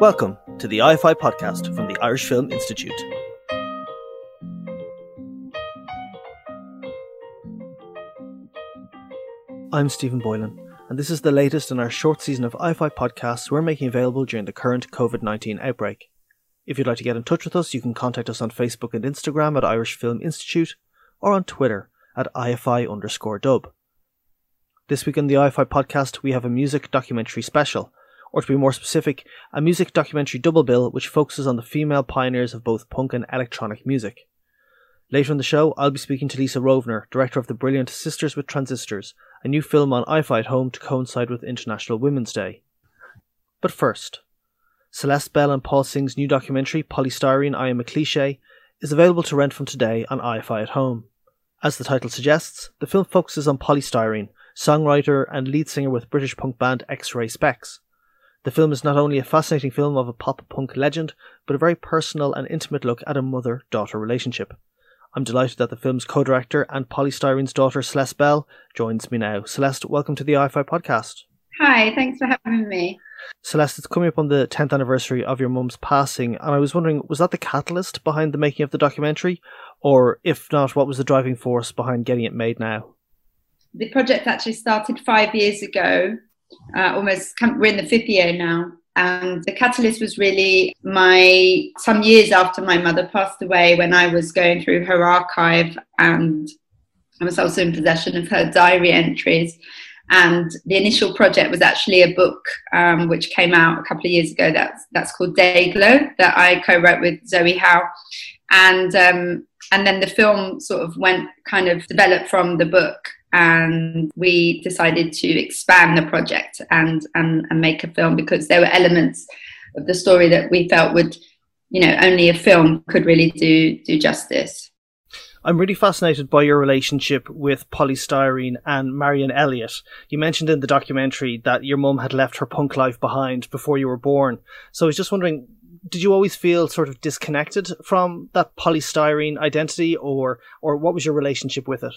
Welcome to the IFI podcast from the Irish Film Institute. I'm Stephen Boylan, and this is the latest in our short season of IFI podcasts we're making available during the current COVID 19 outbreak. If you'd like to get in touch with us, you can contact us on Facebook and Instagram at Irish Film Institute or on Twitter at IFI underscore dub. This week on the IFI podcast, we have a music documentary special, or to be more specific, a music documentary double bill which focuses on the female pioneers of both punk and electronic music. Later in the show, I'll be speaking to Lisa Rovner, director of the brilliant Sisters with Transistors, a new film on IFI at Home to coincide with International Women's Day. But first, Celeste Bell and Paul Sng's new documentary, Poly Styrene I Am a Cliche, is available to rent from today on IFI at Home. As the title suggests, the film focuses on Poly Styrene, songwriter and lead singer with British punk band X Ray Spex. The film is not only a fascinating film of a pop punk legend, but a very personal and intimate look at a mother daughter relationship. I'm delighted that the film's co director and Poly Styrene's daughter, Celeste Bell, joins me now. Celeste, welcome to the IFI podcast. Hi, thanks for having me. Celeste, it's coming up on the 10th anniversary of your mum's passing, and I was wondering, was that the catalyst behind the making of the documentary? Or if not, what was the driving force behind getting it made now? The project actually started five years ago, uh, almost, we're in the fifth year now. And the catalyst was really my some years after my mother passed away when I was going through her archive and I was also in possession of her diary entries. And the initial project was actually a book um, which came out a couple of years ago. That's that's called Dayglo that I co-wrote with Zoe Howe, and um, and then the film sort of went kind of developed from the book and we decided to expand the project and, and, and make a film because there were elements of the story that we felt would, you know, only a film could really do do justice. I'm really fascinated by your relationship with Poly Styrene and Marion Elliott. You mentioned in the documentary that your mum had left her punk life behind before you were born. So I was just wondering, did you always feel sort of disconnected from that Poly Styrene identity or or what was your relationship with it?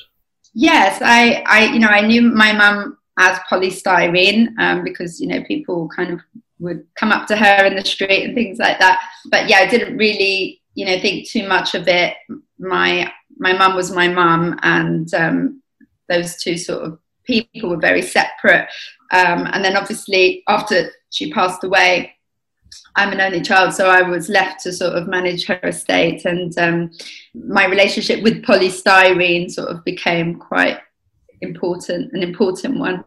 Yes, I, I, you know, I knew my mum as Poly Styrene um, because you know people kind of would come up to her in the street and things like that. But yeah, I didn't really, you know, think too much of it. My my mum was my mum, and um, those two sort of people were very separate. Um, and then obviously after she passed away, I'm an only child, so I was left to sort of manage her estate, and um, my relationship with Poly Styrene sort of became quite important, an important one.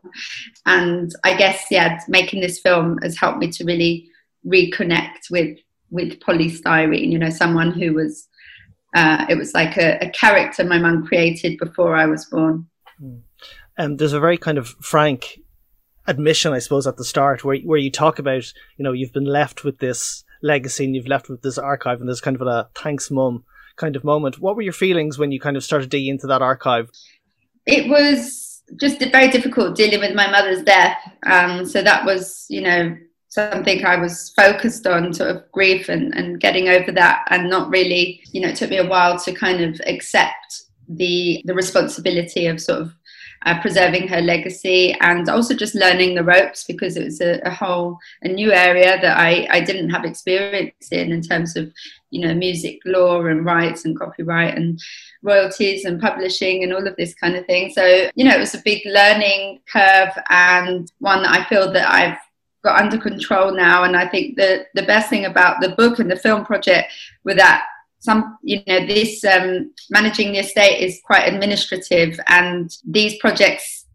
And I guess, yeah, making this film has helped me to really reconnect with with Poly Styrene. You know, someone who was, uh, it was like a, a character my mum created before I was born. And um, there's a very kind of frank admission, I suppose, at the start where where you talk about you know you've been left with this legacy and you've left with this archive and there's kind of a thanks mum kind of moment. What were your feelings when you kind of started digging into that archive? It was just very difficult dealing with my mother's death. Um, so that was, you know, something I was focused on, sort of grief and, and getting over that, and not really, you know, it took me a while to kind of accept the the responsibility of sort of uh, preserving her legacy and also just learning the ropes because it was a, a, whole a new area that I, I didn't have experience in in terms of you know music law and rights and copyright and royalties and publishing and all of this kind of thing. So you know it was a big learning curve and one that I feel that I've got under control now. And I think that the best thing about the book and the film project with that some you know this um, managing the estate is quite administrative and these projects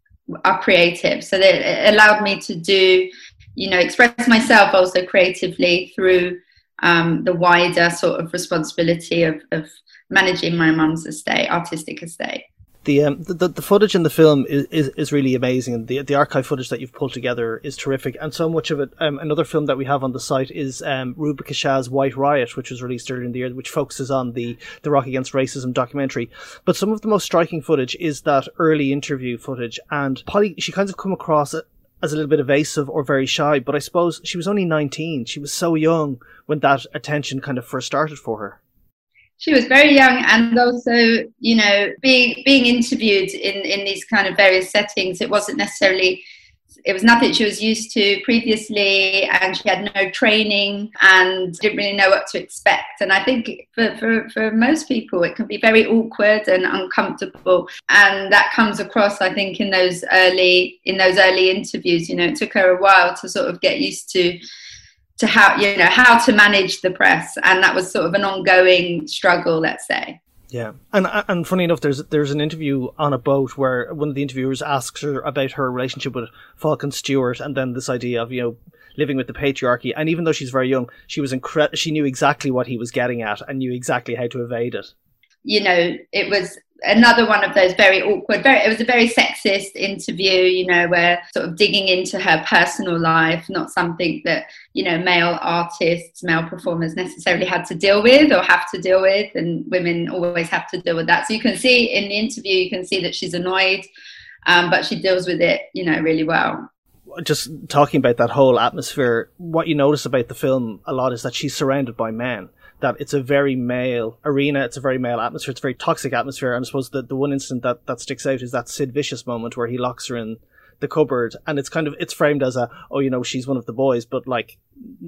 are creative. So it allowed me to do you know express myself also creatively through um, the wider sort of responsibility of, of managing my mum's estate artistic estate the, um, the the footage in the film is, is, is really amazing, and the the archive footage that you've pulled together is terrific. And so much of it. Um, another film that we have on the site is um, Shah's White Riot, which was released earlier in the year, which focuses on the the Rock Against Racism documentary. But some of the most striking footage is that early interview footage, and Polly she kind of come across as a little bit evasive or very shy. But I suppose she was only nineteen; she was so young when that attention kind of first started for her she was very young and also you know being being interviewed in in these kind of various settings it wasn't necessarily it was nothing she was used to previously and she had no training and didn't really know what to expect. And i think for, for, for most people it can be very awkward and uncomfortable. And that comes across i think in those early in those early interviews. You know it took her a while to sort of get used to to how you know how to manage the press and that was sort of an ongoing struggle let's say yeah, and and funny enough, there's there's an interview on a boat where one of the interviewers asks her about her relationship with Falcon Stuart, and then this idea of you know living with the patriarchy. And even though she's very young, she was incre- she knew exactly what he was getting at and knew exactly how to evade it. You know, it was another one of those very awkward very it was a very sexist interview you know where sort of digging into her personal life not something that you know male artists male performers necessarily had to deal with or have to deal with and women always have to deal with that. So you can see in the interview you can see that she's annoyed um, but she deals with it you know really well. Just talking about that whole atmosphere what you notice about the film a lot is that she's surrounded by men that it's a very male arena, it's a very male atmosphere, it's a very toxic atmosphere. And I suppose the, the one incident that, that sticks out is that Sid Vicious moment where he locks her in the cupboard and it's kind of it's framed as a oh you know she's one of the boys but like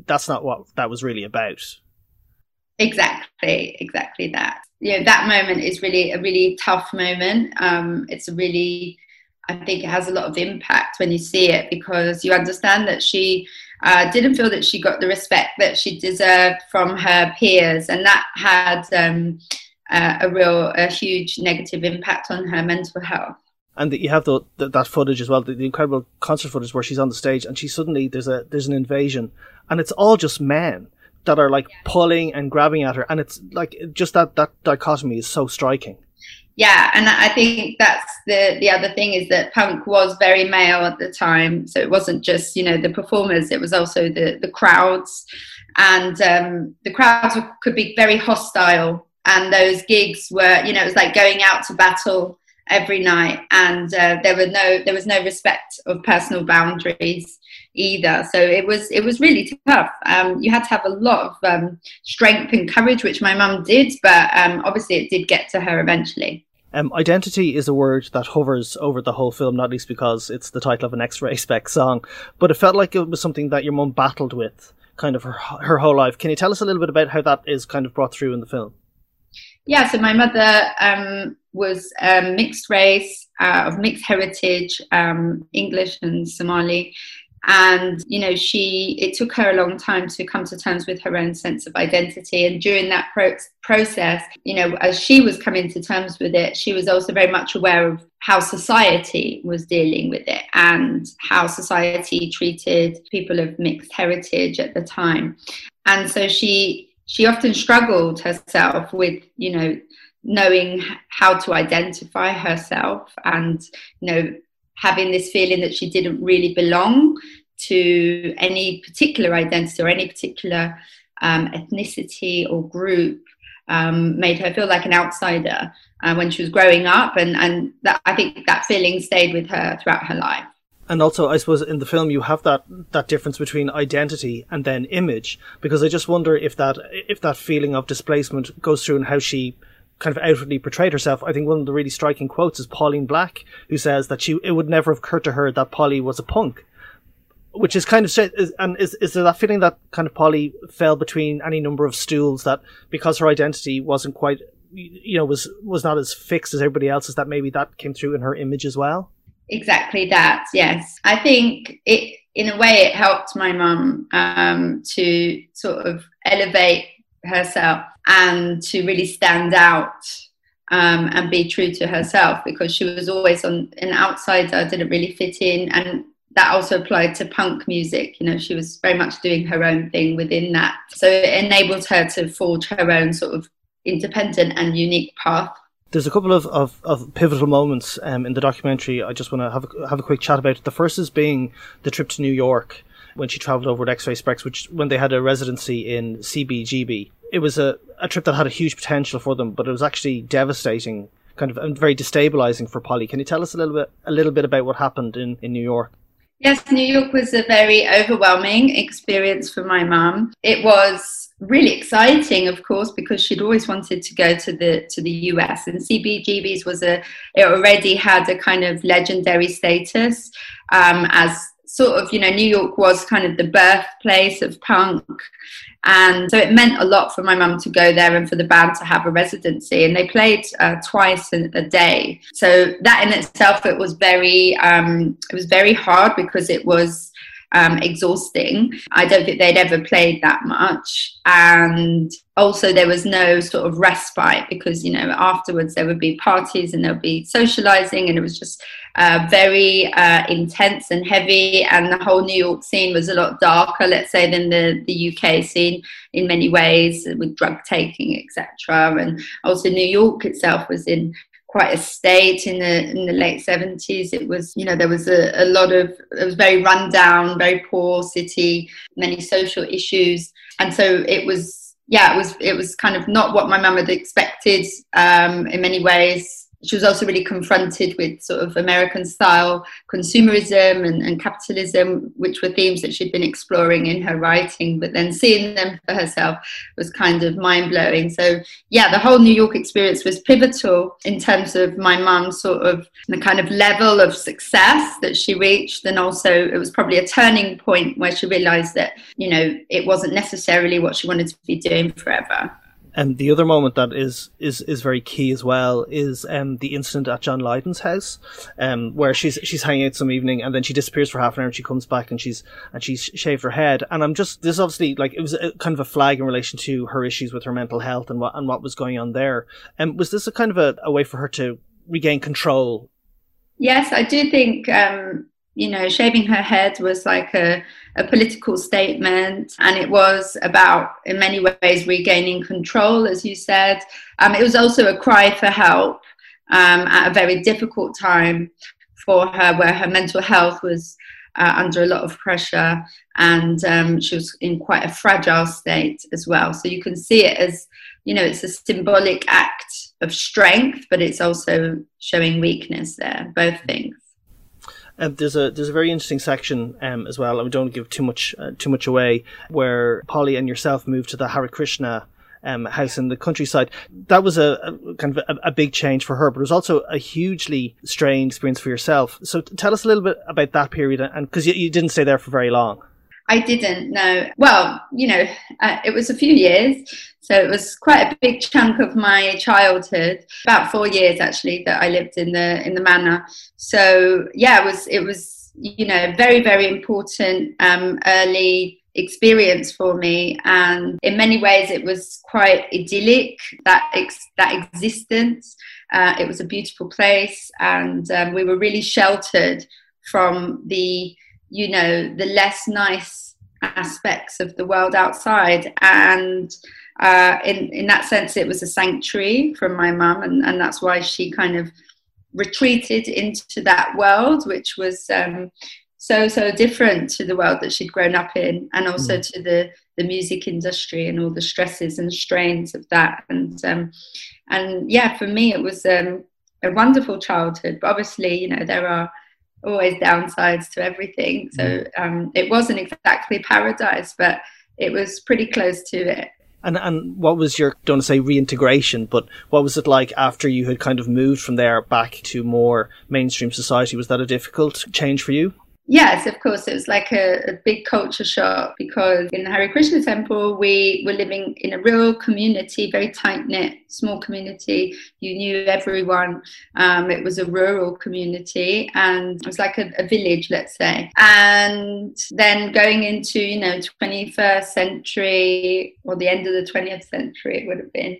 that's not what that was really about exactly exactly that you know that moment is really a really tough moment um it's a really i think it has a lot of impact when you see it because you understand that she uh, didn't feel that she got the respect that she deserved from her peers, and that had um, uh, a real, a huge negative impact on her mental health. And that you have the, the, that footage as well, the, the, incredible concert footage where she's on the stage and she suddenly there's a there's an invasion, and it's all just men that are like pulling and grabbing at her, and it's like just that that dichotomy is so striking yeah and i think that's the the other thing is that punk was very male at the time so it wasn't just you know the performers it was also the the crowds. And um, the crowds could be very hostile and those gigs were you know it was like going out to battle every night and uh, there were no there was no respect of personal boundaries either so it was it was really tough um, you had to have a lot of um, strength and courage which my mum did but um, obviously it did get to her eventually um, identity is a word that hovers over the whole film, not least because it's the title of an X-Ray Spex song. But it felt like it was something that your mum battled with, kind of her her whole life. Can you tell us a little bit about how that is kind of brought through in the film? Yeah, so my mother um, was um, mixed race, uh, of mixed heritage, um, English and Somali, and you know she it took her a long time to come to terms with her own sense of identity. And during that pro- process you know as she was coming to terms with it she was also very much aware of how society was dealing with it and how society treated people of mixed heritage at the time. And so she she often struggled herself with you know knowing how to identify herself and you know having this feeling that she didn't really belong to any particular identity or any particular um, ethnicity or group um, made her feel like an outsider uh, when she was growing up, and and that, I think that feeling stayed with her throughout her life. And also, I suppose in the film you have that that difference between identity and then image, because I just wonder if that if that feeling of displacement goes through and how she kind of outwardly portrayed herself. I think one of the really striking quotes is Pauline Black, who says that she it would never have occurred to her that Polly was a punk, which is kind of and is is there that feeling that kind of Polly fell between any number of stools that because her identity wasn't quite you know was was not as fixed as everybody else's that maybe that came through in her image as well. Exactly that. Yes, I think it in a way it helped my mum um, to sort of elevate herself and to really stand out um, and be true to herself because she was always on an outsider, didn't really fit in, and that also applied to punk music. You know, she was very much doing her own thing within that, so it enabled her to forge her own sort of independent and unique path. There's a couple of, of, of pivotal moments um, in the documentary. I just want to have a, have a quick chat about. The first is being the trip to New York when she travelled over with X-Ray Spex, which when they had a residency in CBGB. It was a, a trip that had a huge potential for them, but it was actually devastating, kind of and very destabilizing for Polly. Can you tell us a little bit a little bit about what happened in, in New York? Yes, New York was a very overwhelming experience for my mum. It was really exciting, of course, because she'd always wanted to go to the to the US, and CBGB's was a it already had a kind of legendary status um, as sort of, you know, New York was kind of the birthplace of punk. And so it meant a lot for my mum to go there and for the band to have a residency. And they played uh, twice a, a, day. So that in itself, it was very, um, it was very hard because it was um, exhausting. I don't think they'd ever played that much. And also, there was no sort of respite because, you know, afterwards there would be parties and there would be socializing, and it was just uh, very uh, intense and heavy. And the whole New York scene was a lot darker, let's say, than the, the UK scene in many ways with drug taking, etc. And also, New York itself was in quite a state in the in the late 70s it was you know there was a, a lot of it was very run down very poor city many social issues. And so it was yeah it was it was kind of not what my mum had expected um, in many ways she was also really confronted with sort of American style consumerism and, and, capitalism, which were themes that she'd been exploring in her writing, but then seeing them for herself was kind of mind blowing. So, yeah, the whole New York experience was pivotal in terms of my mum's sort of the kind of level of success that she reached. And also, it was probably a turning point where she realized that, you know, it wasn't necessarily what she wanted to be doing forever. And the other moment that is is is very key as well is um, the incident at John Lydon's house, um, where she's she's hanging out some evening and then she disappears for half an hour and she comes back and she's and she's shaved her head. And I'm just this obviously like it was a, kind of a flag in relation to her issues with her mental health and what and what was going on there. And um, was this a kind of a, a way for her to regain control? Yes, I do think um, you know, shaving her head was like a, a political statement, and it was about, in many ways, regaining control, as you said. Um, it was also a cry for help um, at a very difficult time for her, where her mental health was uh, under a lot of pressure and um, she was in quite a fragile state as well. So you can see it as, you know, it's a symbolic act of strength, but it's also showing weakness there, both things. Um, there's a there's a very interesting section um, as well, and we don't give too much uh, too much away, where Polly and yourself moved to the Hare Krishna um, house in the countryside. That was a, a kind of a, a, big change for her, but it was also a hugely strange experience for yourself. So tell us a little bit about that period, and because you, you didn't stay there for very long. I didn't know. Well, you know, uh, it was a few years. So it was quite a big chunk of my childhood, about four years actually, that I lived in the in the manor. So yeah, it was it was you know very very important um, early experience for me and in many ways it was quite idyllic that ex- that existence uh, it was a beautiful place and um, we were really sheltered from the you know the less nice aspects of the world outside. And uh, in in that sense it was a sanctuary from my mum and, and that's why she kind of retreated into that world which was um, so so different to the world that she'd grown up in and also mm. to the the music industry and all the stresses and strains of that. And um, and yeah for me it was um, a wonderful childhood. But obviously you know there are always downsides to everything. So mm. um, it wasn't exactly paradise, but it was pretty close to it. And and what was your don't say reintegration, but what was it like after you had kind of moved from there back to more mainstream society? Was that a difficult change for you? Yes, of course. It was like a, a, big culture shock because in the Hare Krishna temple, we were living in a real community, very tight knit, small community. You knew everyone. Um, it was a rural community and it was like a, a, village, let's say. And then going into, you know, 21st century or the end of the 20th century, it would have been.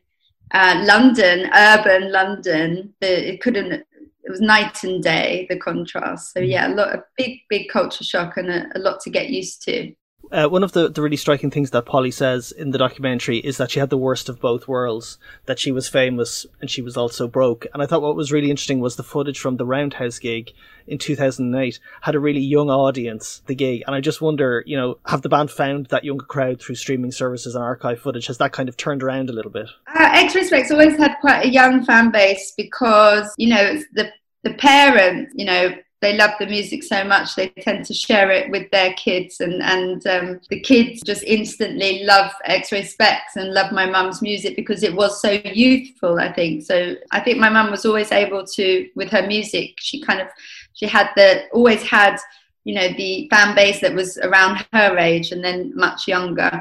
Uh, London, urban London, it couldn't it was night and day the contrast. So mm. yeah, a lot of big big culture shock and a, a lot to get used to. Uh, one of the, the really striking things that Polly says in the documentary is that she had the worst of both worlds, that she was famous and she was also broke. And I thought what was really interesting was the footage from the Roundhouse gig in 2008 had a really young audience, the gig. And I just wonder, you know, have the band found that younger crowd through streaming services and archive footage? Has that kind of turned around a little bit? Uh, X-Ray Spex always had quite a young fan base because, you know, the, the parents, you know, they love the music so much they tend to share it with their kids. And and um, the kids just instantly love x-ray Spex and love my mum's music because it was so youthful i think. So i think my mum was always able to with her music she kind of she had the always had you know the fan base that was around her age and then much younger.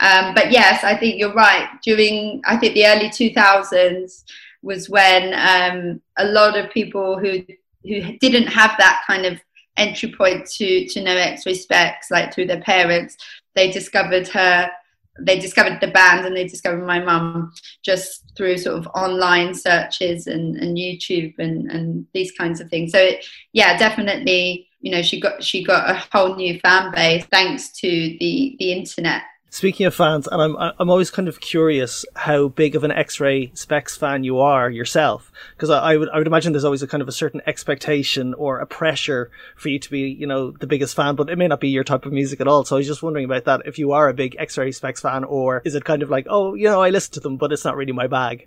Um, but yes i think you're right. During i think the early 2000s was when um, a lot of people who who didn't have that kind of entry point to to know X-Ray Spex like through their parents they discovered her they discovered the band and they discovered my mum just through sort of online searches and, and YouTube and, and these kinds of things. So it, yeah, definitely, you know, she got she got a whole new fan base thanks to the the internet Speaking of fans, and I'm I'm always kind of curious how big of an X-Ray Spex fan you are yourself, because I, I, would I would imagine there's always a kind of a certain expectation or a pressure for you to be you know the biggest fan, but it may not be your type of music at all. So I was just wondering about that. If you are a big X-Ray Spex fan, or is it kind of like oh you know I listen to them, but it's not really my bag.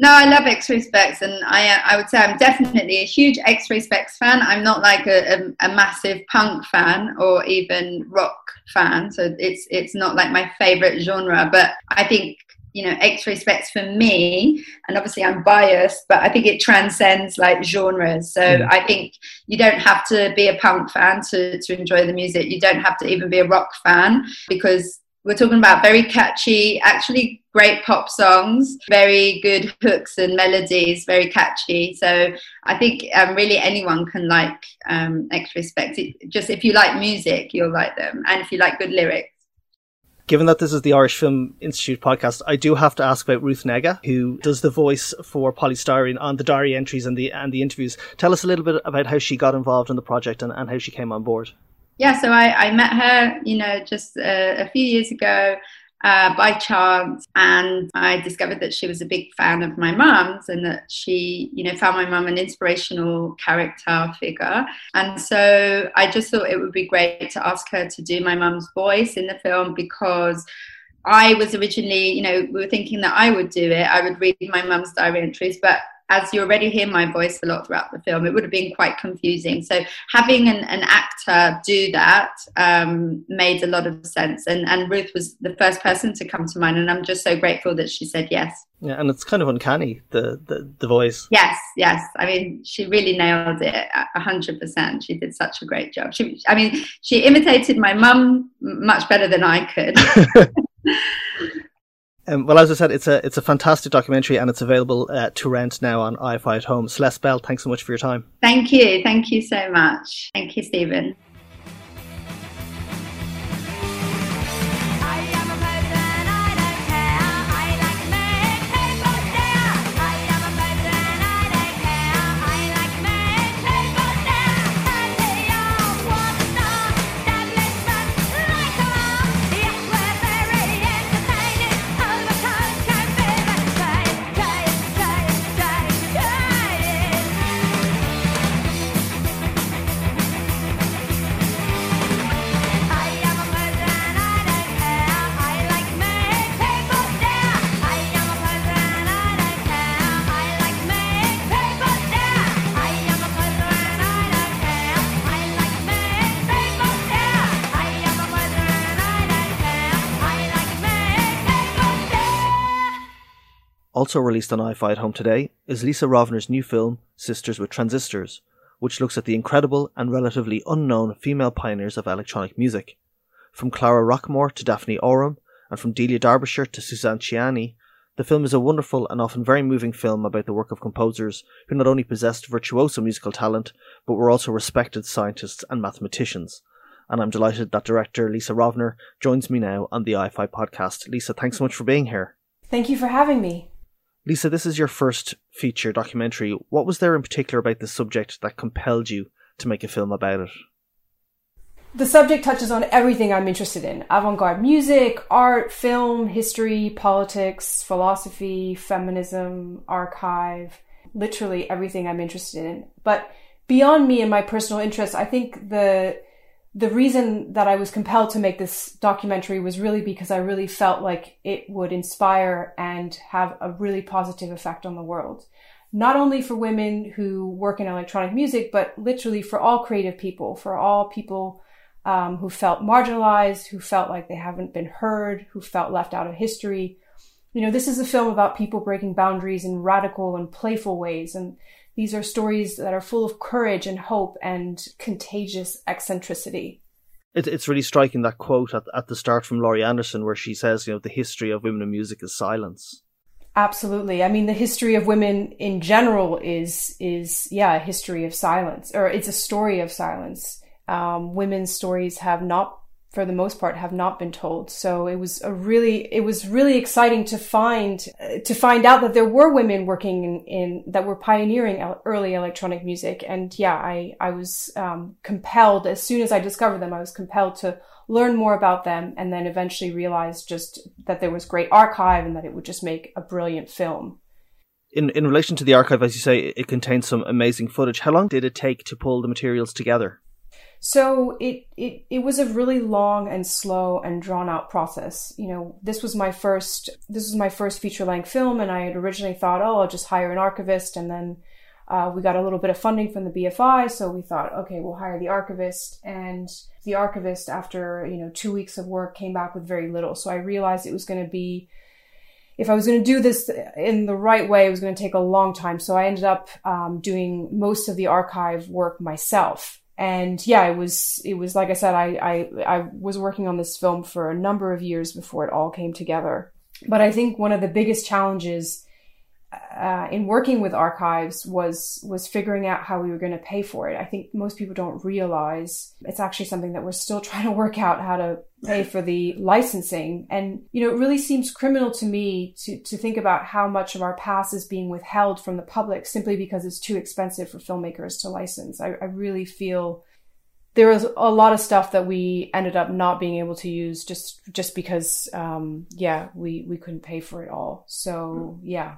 No, I love X-Ray Spex, and I I would say I'm definitely a huge X-Ray Spex fan. I'm not like a, a, a, massive punk fan or even rock fan, so it's it's not like my favorite genre. But I think you know X-Ray Spex for me, and obviously I'm biased, but I think it transcends like genres. So mm. I think you don't have to be a punk fan to to enjoy the music. You don't have to even be a rock fan because we're talking about very catchy, actually great pop songs, very good hooks and melodies, very catchy. So I think um, really anyone can like um, X-Ray Spex. Just if you like music, you'll like them, and if you like good lyrics. Given that this is the Irish Film Institute podcast, I do have to ask about Ruth Negga, who does the voice for Poly Styrene on the diary entries and the and the interviews. Tell us a little bit about how she got involved in the project and, and how she came on board yeah, so I, I met her, you know, just a, a few years ago uh, by chance, and I discovered that she was a big fan of my mum's, and that she, you know, found my mum an inspirational character figure. And so I just thought it would be great to ask her to do my mum's voice in the film because. I was originally, you know, we were thinking that I would do it. I would read my mum's diary entries, but as you already hear my voice a lot throughout the film, it would have been quite confusing. So having an, an actor do that um, made a lot of sense. And, and Ruth was the first person to come to mind, and I'm just so grateful that she said yes. Yeah, and it's kind of uncanny the the, the voice. Yes, yes. I mean, she really nailed it hundred percent. She did such a great job. She, I mean, she imitated my mum much better than I could. Um, well, as I said, it's a it's a fantastic documentary, and it's available uh, to rent now on iFi at home. Celeste Bell, thanks so much for your time. Thank you, thank you so much. Thank you, Stephen. Also released on iFi at home today is Lisa Rovner's new film, Sisters with Transistors, which looks at the incredible and relatively unknown female pioneers of electronic music. From Clara Rockmore to Daphne Oram, and from Delia Derbyshire to Suzanne Ciani, the film is a wonderful and often very moving film about the work of composers who not only possessed virtuoso musical talent, but were also respected scientists and mathematicians. And I'm delighted that director Lisa Rovner joins me now on the iFi podcast. Lisa, thanks so much for being here. Thank you for having me. Lisa, this is your first feature documentary. What was there in particular about the subject that compelled you to make a film about it? The subject touches on everything I'm interested in avant garde music, art, film, history, politics, philosophy, feminism, archive, literally everything I'm interested in. But beyond me and my personal interests, I think the the reason that I was compelled to make this documentary was really because I really felt like it would inspire and have a really positive effect on the world. Not only for women who work in electronic music, but literally for all creative people, for all people um, who felt marginalized, who felt like they haven't been heard, who felt left out of history. You know, this is a film about people breaking boundaries in radical and playful ways. And These are stories that are full of courage and hope and contagious eccentricity. It, it's really striking that quote at, at the start from Laurie Anderson, where she says, you know, the history of women in music is silence. Absolutely. I mean, the history of women in general is is yeah, a history of silence, or it's a story of silence. Um, women's stories have not for the most part have not been told. So it was a really it was really exciting to find uh, to find out that there were women working in, in that were pioneering early electronic music. And yeah i i was um, compelled as soon as i discovered them i was compelled to learn more about them and then eventually realized just that there was great archive and that it would just make a brilliant film. In in relation to the archive as you say it contains some amazing footage. How long did it take to pull the materials together so it, it it was a really long and slow and drawn out process. You know, this was my first this was my first feature length film, and I had originally thought, oh, I'll just hire an archivist, and then uh, we got a little bit of funding from the BFI, so we thought, okay, we'll hire the archivist, and the archivist, after you know two weeks of work, came back with very little. So I realized it was going to be if I was going to do this in the right way, it was going to take a long time. So I ended up um, doing most of the archive work myself and yeah, it was it was like I said, I, I I was working on this film for a number of years before it all came together. But I think one of the biggest challenges uh, in working with archives was was figuring out how we were going to pay for it. I think most people don't realize it's actually something that we're still trying to work out how to pay for the licensing. And you know, it really seems criminal to me to to think about how much of our past is being withheld from the public simply because it's too expensive for filmmakers to license. I, I really feel there was a lot of stuff that we ended up not being able to use just just because um, yeah we we couldn't pay for it all so yeah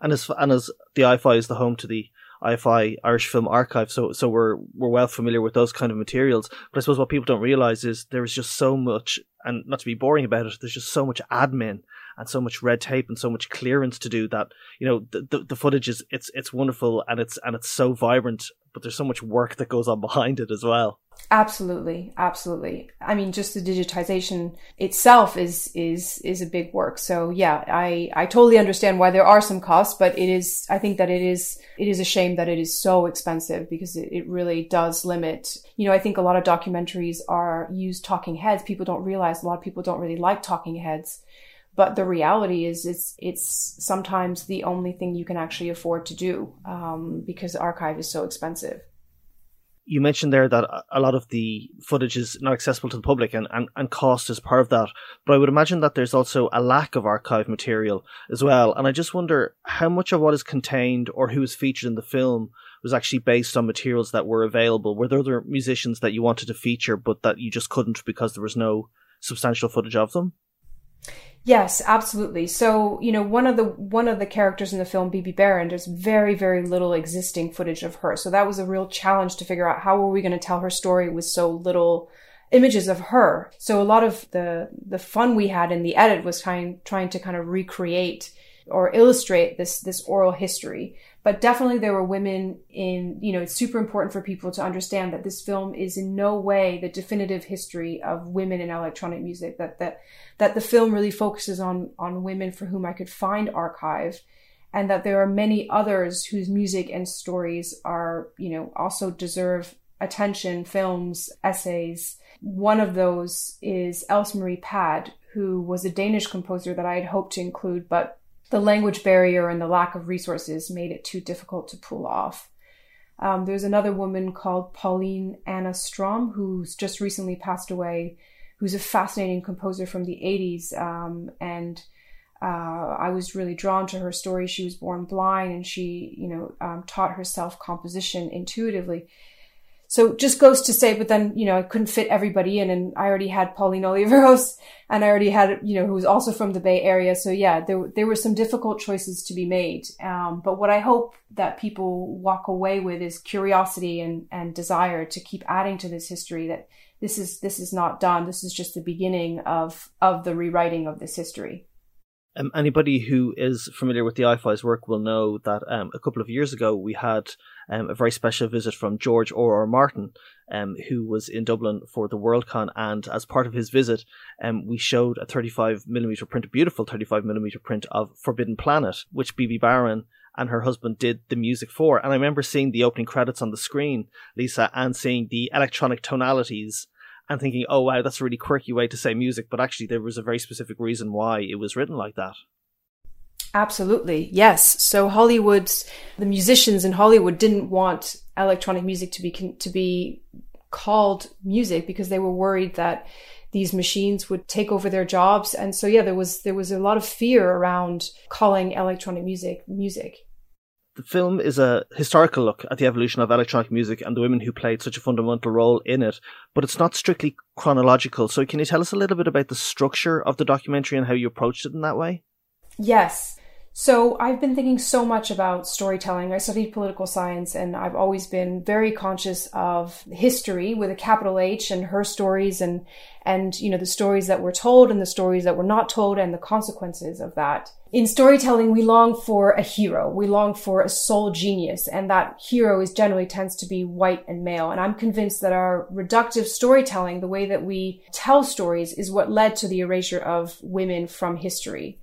and as and as the IFI is the home to the IFI Irish Film Archive, so so we're we're well familiar with those kind of materials. But I suppose what people don't realize is there is just so much, and not to be boring about it, there's just so much admin and so much red tape and so much clearance to do that. You know, the the, the footage is it's it's wonderful and it's and it's so vibrant, but there's so much work that goes on behind it as well. Absolutely, absolutely. I mean, just the digitization itself is is is a big work. So yeah, I I totally understand why there are some costs, but it is I think that it is it is a shame that it is so expensive because it, it really does limit. You know, I think a lot of documentaries are use talking heads. People don't realize a lot of people don't really like talking heads. But the reality is, it's it's sometimes the only thing you can actually afford to do um, because archive is so expensive you mentioned there that a lot of the footage is not accessible to the public and, and, and cost is part of that. But I would imagine that there's also a lack of archive material as well. And I just wonder how much of what is contained or who is featured in the film was actually based on materials that were available. Were there other musicians that you wanted to feature but that you just couldn't because there was no substantial footage of them? Yes, absolutely. So, you know, one of the one of the characters in the film, Bebe Barron, there's very, very little existing footage of her. So that was a real challenge to figure out how were we going to tell her story with so little images of her. So a lot of the the fun we had in the edit was trying trying to kind of recreate or illustrate this this oral history but definitely there were women in you know it's super important for people to understand that this film is in no way the definitive history of women in electronic music that that that the film really focuses on on women for whom I could find archive and that there are many others whose music and stories are you know also deserve attention films essays. One of those is Else Marie Pade who was a Danish composer that I had hoped to include but the language barrier and the lack of resources made it too difficult to pull off. Um, there's another woman called Pauline Anna Strom who's just recently passed away, who's a fascinating composer from the 80s. Um, and uh, I was really drawn to her story. She was born blind and she, you know, um, taught herself composition intuitively so just goes to say, but then, you know, I couldn't fit everybody in and I already had Pauline Oliveros and I already had, you know, who's also from the Bay Area. So yeah, there, there were some difficult choices to be made. Um, but what I hope that people walk away with is curiosity and, and desire to keep adding to this history that this is, this is not done. This is just the beginning of, of the rewriting of this history. Um, anybody who is familiar with the IFI's work will know that um, a couple of years ago we had um, a very special visit from George R.R. Martin, um, who was in Dublin for the Worldcon, and as part of his visit, um, we showed a 35 millimeter print, a beautiful 35 millimeter print of Forbidden Planet, which Bebe Barron and her husband did the music for. And I remember seeing the opening credits on the screen, Lisa, and seeing the electronic tonalities and thinking, oh wow, that's a really quirky way to say music. But actually, there was a very specific reason why it was written like that. Absolutely. Yes. So Hollywood's the musicians in Hollywood didn't want electronic music to be to be called music because they were worried that these machines would take over their jobs and so yeah there was there was a lot of fear around calling electronic music music the film is a historical look at the evolution of electronic music and the women who played such a fundamental role in it, but it's not strictly chronological. So, can you tell us a little bit about the structure of the documentary and how you approached it in that way? Yes. So I've been thinking so much about storytelling. I studied political science and I've always been very conscious of history with a capital H and her stories and and you know the stories that were told and the stories that were not told and the consequences of that. In storytelling we long for a hero. We long for a sole genius and that hero is generally tends to be white and male. And I'm convinced that our reductive storytelling, the way that we tell stories is what led to the erasure of women from history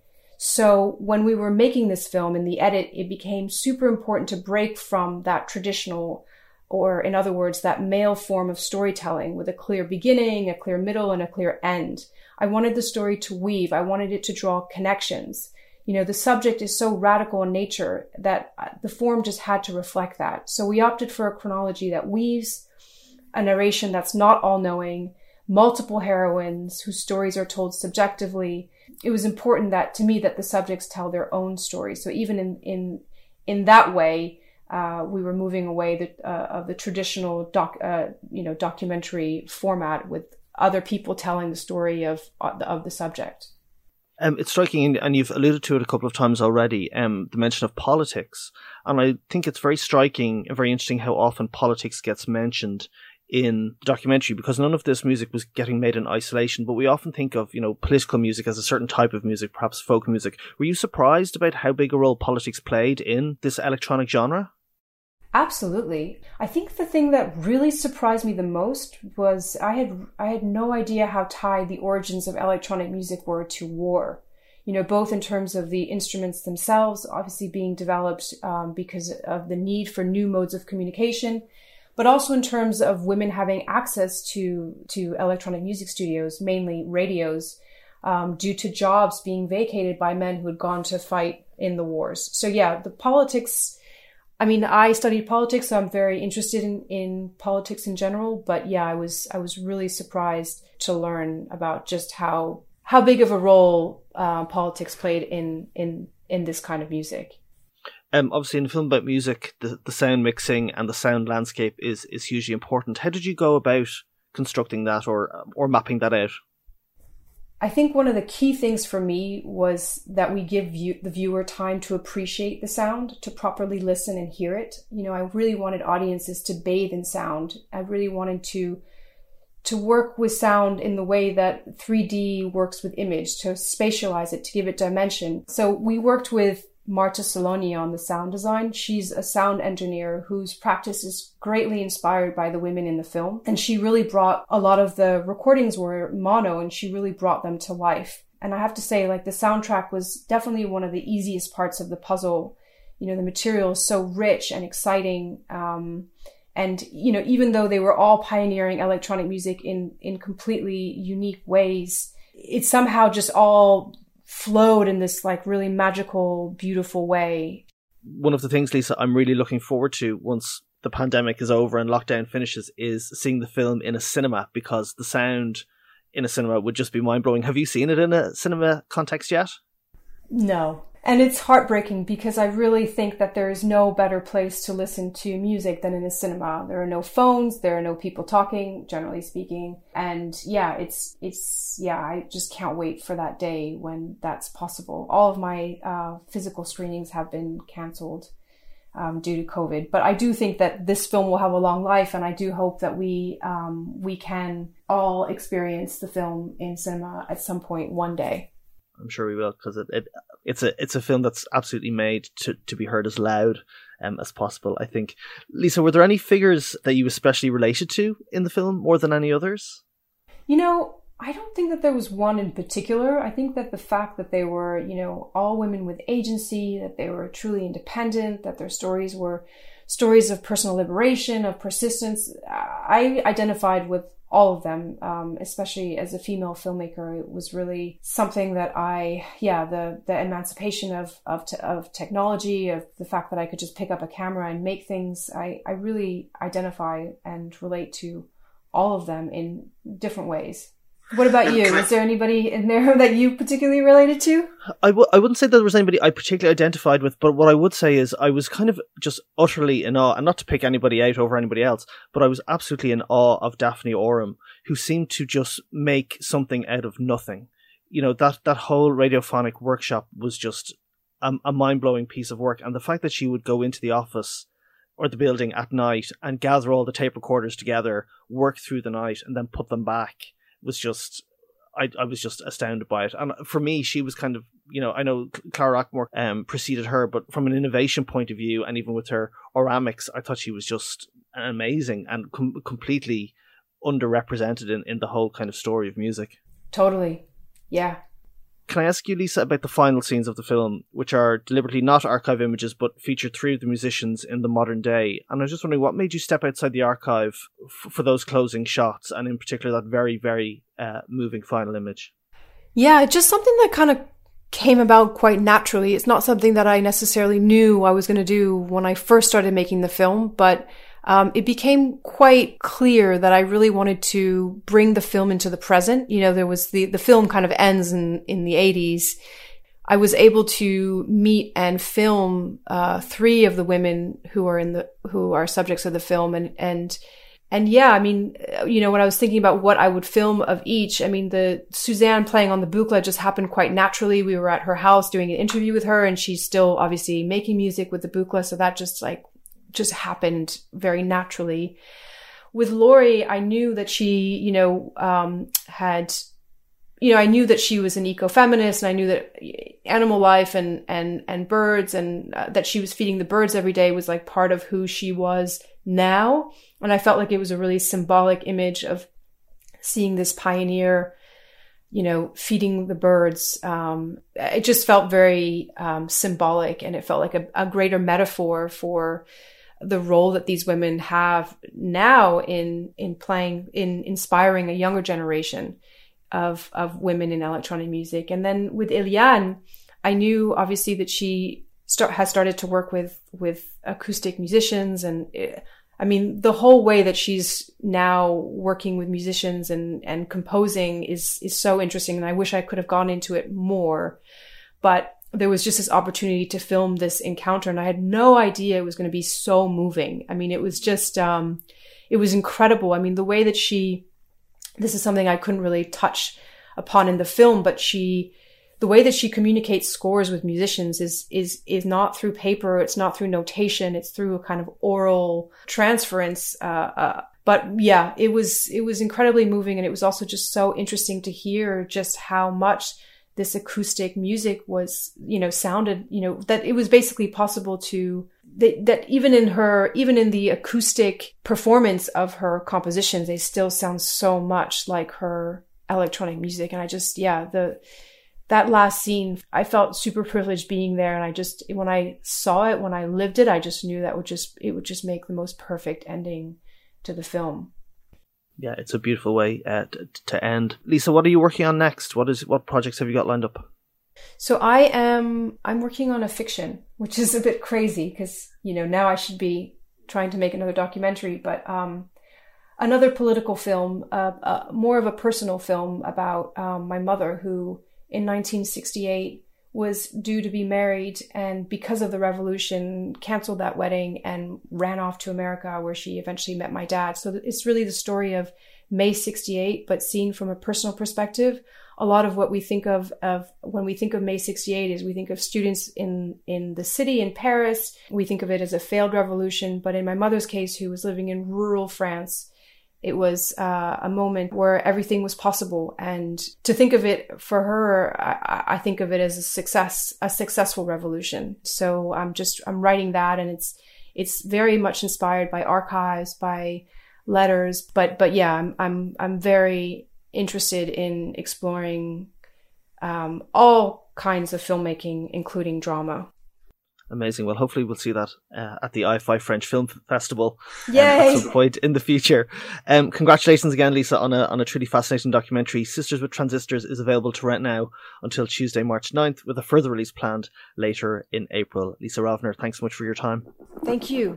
so when we were making this film in the edit, it became super important to break from that traditional, or in other words, that male form of storytelling with a clear beginning, a clear middle, and a clear end. I wanted the story to weave. I wanted it to draw connections. You know, the subject is so radical in nature that uh, the form just had to reflect that. So we opted for a chronology that weaves a narration that's not all knowing, multiple heroines whose stories are told subjectively, it was important that to me that the subjects tell their own stories. So even in in in that way, uh, we were moving away the, uh, of the traditional doc, uh, you know, documentary format with other people telling the story of uh, of the subject. Um, it's striking, and you've alluded to it a couple of times already. Um, the mention of politics, and I think it's very striking and very interesting how often politics gets mentioned in the documentary because none of this music was getting made in isolation, but we often think of, you know, political music as a certain type of music, perhaps folk music. Were you surprised about how big a role politics played in this electronic genre? Absolutely. I think the thing that really surprised me the most was I had I had no idea how tied the origins of electronic music were to war. You know, both in terms of the instruments themselves, obviously being developed um, because of the need for new modes of communication, but also in terms of women having access to to electronic music studios, mainly radios, um, due to jobs being vacated by men who had gone to fight in the wars. So yeah, the politics. I mean, I studied politics, so I'm very interested in, in politics in general. But yeah, I was I was really surprised to learn about just how how big of a role uh, politics played in in in this kind of music um, obviously in a film about music, the, the sound mixing and the sound landscape is is hugely important. How did you go about constructing that or or mapping that out? I think one of the key things for me was that we give view, the viewer time to appreciate the sound, to properly listen and hear it. You know, I really wanted audiences to bathe in sound. I really wanted to to work with sound in the way that 3D works with image, to spatialize it, to give it dimension. So we worked with Marta Salogni on the sound design. She's a sound engineer whose practice is greatly inspired by the women in the film. And she really brought a lot of the recordings were mono and she really brought them to life. And I have to say, like, the soundtrack was definitely one of the easiest parts of the puzzle. You know, the material is so rich and exciting. Um, and, you know, even though they were all pioneering electronic music in, in completely unique ways, it somehow just all flowed in this like really magical, beautiful way. One of the things, Lisa, I'm really looking forward to once the pandemic is over and lockdown finishes is seeing the film in a cinema because the sound in a cinema would just be mind blowing. Have you seen it in a cinema context yet? No, and it's heartbreaking because I really think that there is no better place to listen to music than in a cinema. There are no phones, there are no people talking, generally speaking. And yeah, it's, it's, yeah, I just can't wait for that day when that's possible. All of my uh, physical screenings have been cancelled. Um, due to COVID, but I do think that this film will have a long life, and I do hope that we um, we can all experience the film in cinema at some point one day. I'm sure we will because it, it it's a it's a film that's absolutely made to, to be heard as loud um, as possible. I think. Lisa, were there any figures that you especially related to in the film more than any others? You know, I don't think that there was one in particular. I think that the fact that they were, you know, all women with agency, that they were truly independent, that their stories were stories of personal liberation, of persistence, I identified with all of them, um, especially as a female filmmaker. It was really something that I, yeah, the the emancipation of of, te- of technology, of the fact that I could just pick up a camera and make things. I I really identify and relate to all of them in different ways. What about you? Is there anybody in there that you particularly related to? I w- I wouldn't say there was anybody I particularly identified with, but what I would say is I was kind of just utterly in awe, and not to pick anybody out over anybody else, but I was absolutely in awe of Daphne Oram, who seemed to just make something out of nothing. You know, that, that whole radiophonic workshop was just a, a mind blowing piece of work, and the fact that she would go into the office or the building at night and gather all the tape recorders together, work through the night, and then put them back was just I, I was just astounded by it. And for me, she was kind of, you know, I know Clara Rockmore um, preceded her, but from an innovation point of view, and even with her oramics, I thought she was just amazing and com- completely underrepresented in, in the whole kind of story of music. Totally. Yeah. Can I ask you, Lisa, about the final scenes of the film, which are deliberately not archive images, but feature three of the musicians in the modern day? And I was just wondering, what made you step outside the archive f- for those closing shots, and in particular that very, very uh, moving final image? Yeah, just something that kind of came about quite naturally. It's not something that I necessarily knew I was going to do when I first started making the film, but um, it became quite clear that I really wanted to bring the film into the present. You know, there was the, the film kind of ends in, in the 80s. I was able to meet and film, uh, three of the women who are in the, who are subjects of the film. And, and, and yeah, I mean, you know, when I was thinking about what I would film of each, I mean, the Suzanne playing on the Buchla just happened quite naturally. We were at her house doing an interview with her and she's still obviously making music with the Buchla. So that just like just happened very naturally. With Laurie, I knew that she, you know, um, had, you know, I knew that she was an ecofeminist, and I knew that animal life and and and birds, and uh, that she was feeding the birds every day was like part of who she was now. And I felt like it was a really symbolic image of seeing this pioneer you know, feeding the birds. Um, it just felt very um, symbolic and it felt like a, a, greater metaphor for the role that these women have now in in playing in inspiring a younger generation of of women in electronic music. And then with Eliane, I knew obviously that she start has started to work with with acoustic musicians and it, I mean the whole way that she's now working with musicians and and composing is is so interesting and I wish I could have gone into it more but there was just this opportunity to film this encounter and I had no idea it was going to be so moving. I mean, it was just, um, it was incredible. I mean, the way that she, this is something I couldn't really touch upon in the film, but she, the way that she communicates scores with musicians is, is, is not through paper. It's not through notation. It's through a kind of oral transference. Uh, uh, but yeah, it was, it was incredibly moving. And it was also just so interesting to hear just how much this acoustic music was, you know, sounded, you know, that it was basically possible to that, that even in her, even in the acoustic performance of her compositions, they still sound so much like her electronic music. And I just, yeah, the, that last scene, I felt super privileged being there. And I just, when I saw it, when I lived it, I just knew that would just, it would just make the most perfect ending to the film yeah, it's a beautiful way uh, to, to end. Lisa, what are you working on next? What is what projects have you got lined up? So I am I'm working on a fiction, which is a bit crazy because you know now I should be trying to make another documentary, but um, another political film, uh, uh, more of a personal film about um, my mother who in 1968 was due to be married and because of the revolution canceled that wedding and ran off to America where she eventually met my dad. So it's really the story of May 68 but seen from a personal perspective. A lot of what we think of of when we think of May 68 is we think of students in in the city in Paris. We think of it as a failed revolution, but in my mother's case who was living in rural France, it was uh, a moment where everything was possible. And to think of it for her, I, I, think of it as a success, a successful revolution. So I'm just, I'm writing that and it's, it's very much inspired by archives, by letters. But, but yeah, I'm, I'm, I'm very interested in exploring um, all kinds of filmmaking, including drama. Amazing. Well, hopefully we'll see that uh, at the IFI French Film Festival um, at some point in the future. Um, congratulations again, Lisa, on a on a truly fascinating documentary. Sisters with Transistors is available to rent now until Tuesday, March 9th, with a further release planned later in April. Lisa Rovner, thanks so much for your time. Thank you.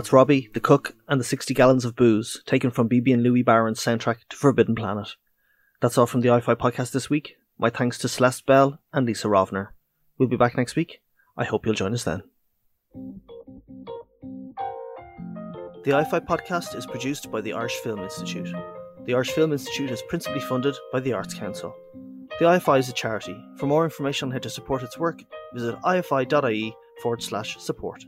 That's Robby, the cook, and the 60 gallons of booze, taken from Bebe and Louis Barron's soundtrack to Forbidden Planet. That's all from the IFI podcast this week. My thanks to Celeste Bell and Lisa Rovner. We'll be back next week. I hope you'll join us then. The IFI podcast is produced by the Irish Film Institute. The Irish Film Institute is principally funded by the Arts Council. The IFI is a charity. For more information on how to support its work, visit ifi.ie forward slash support.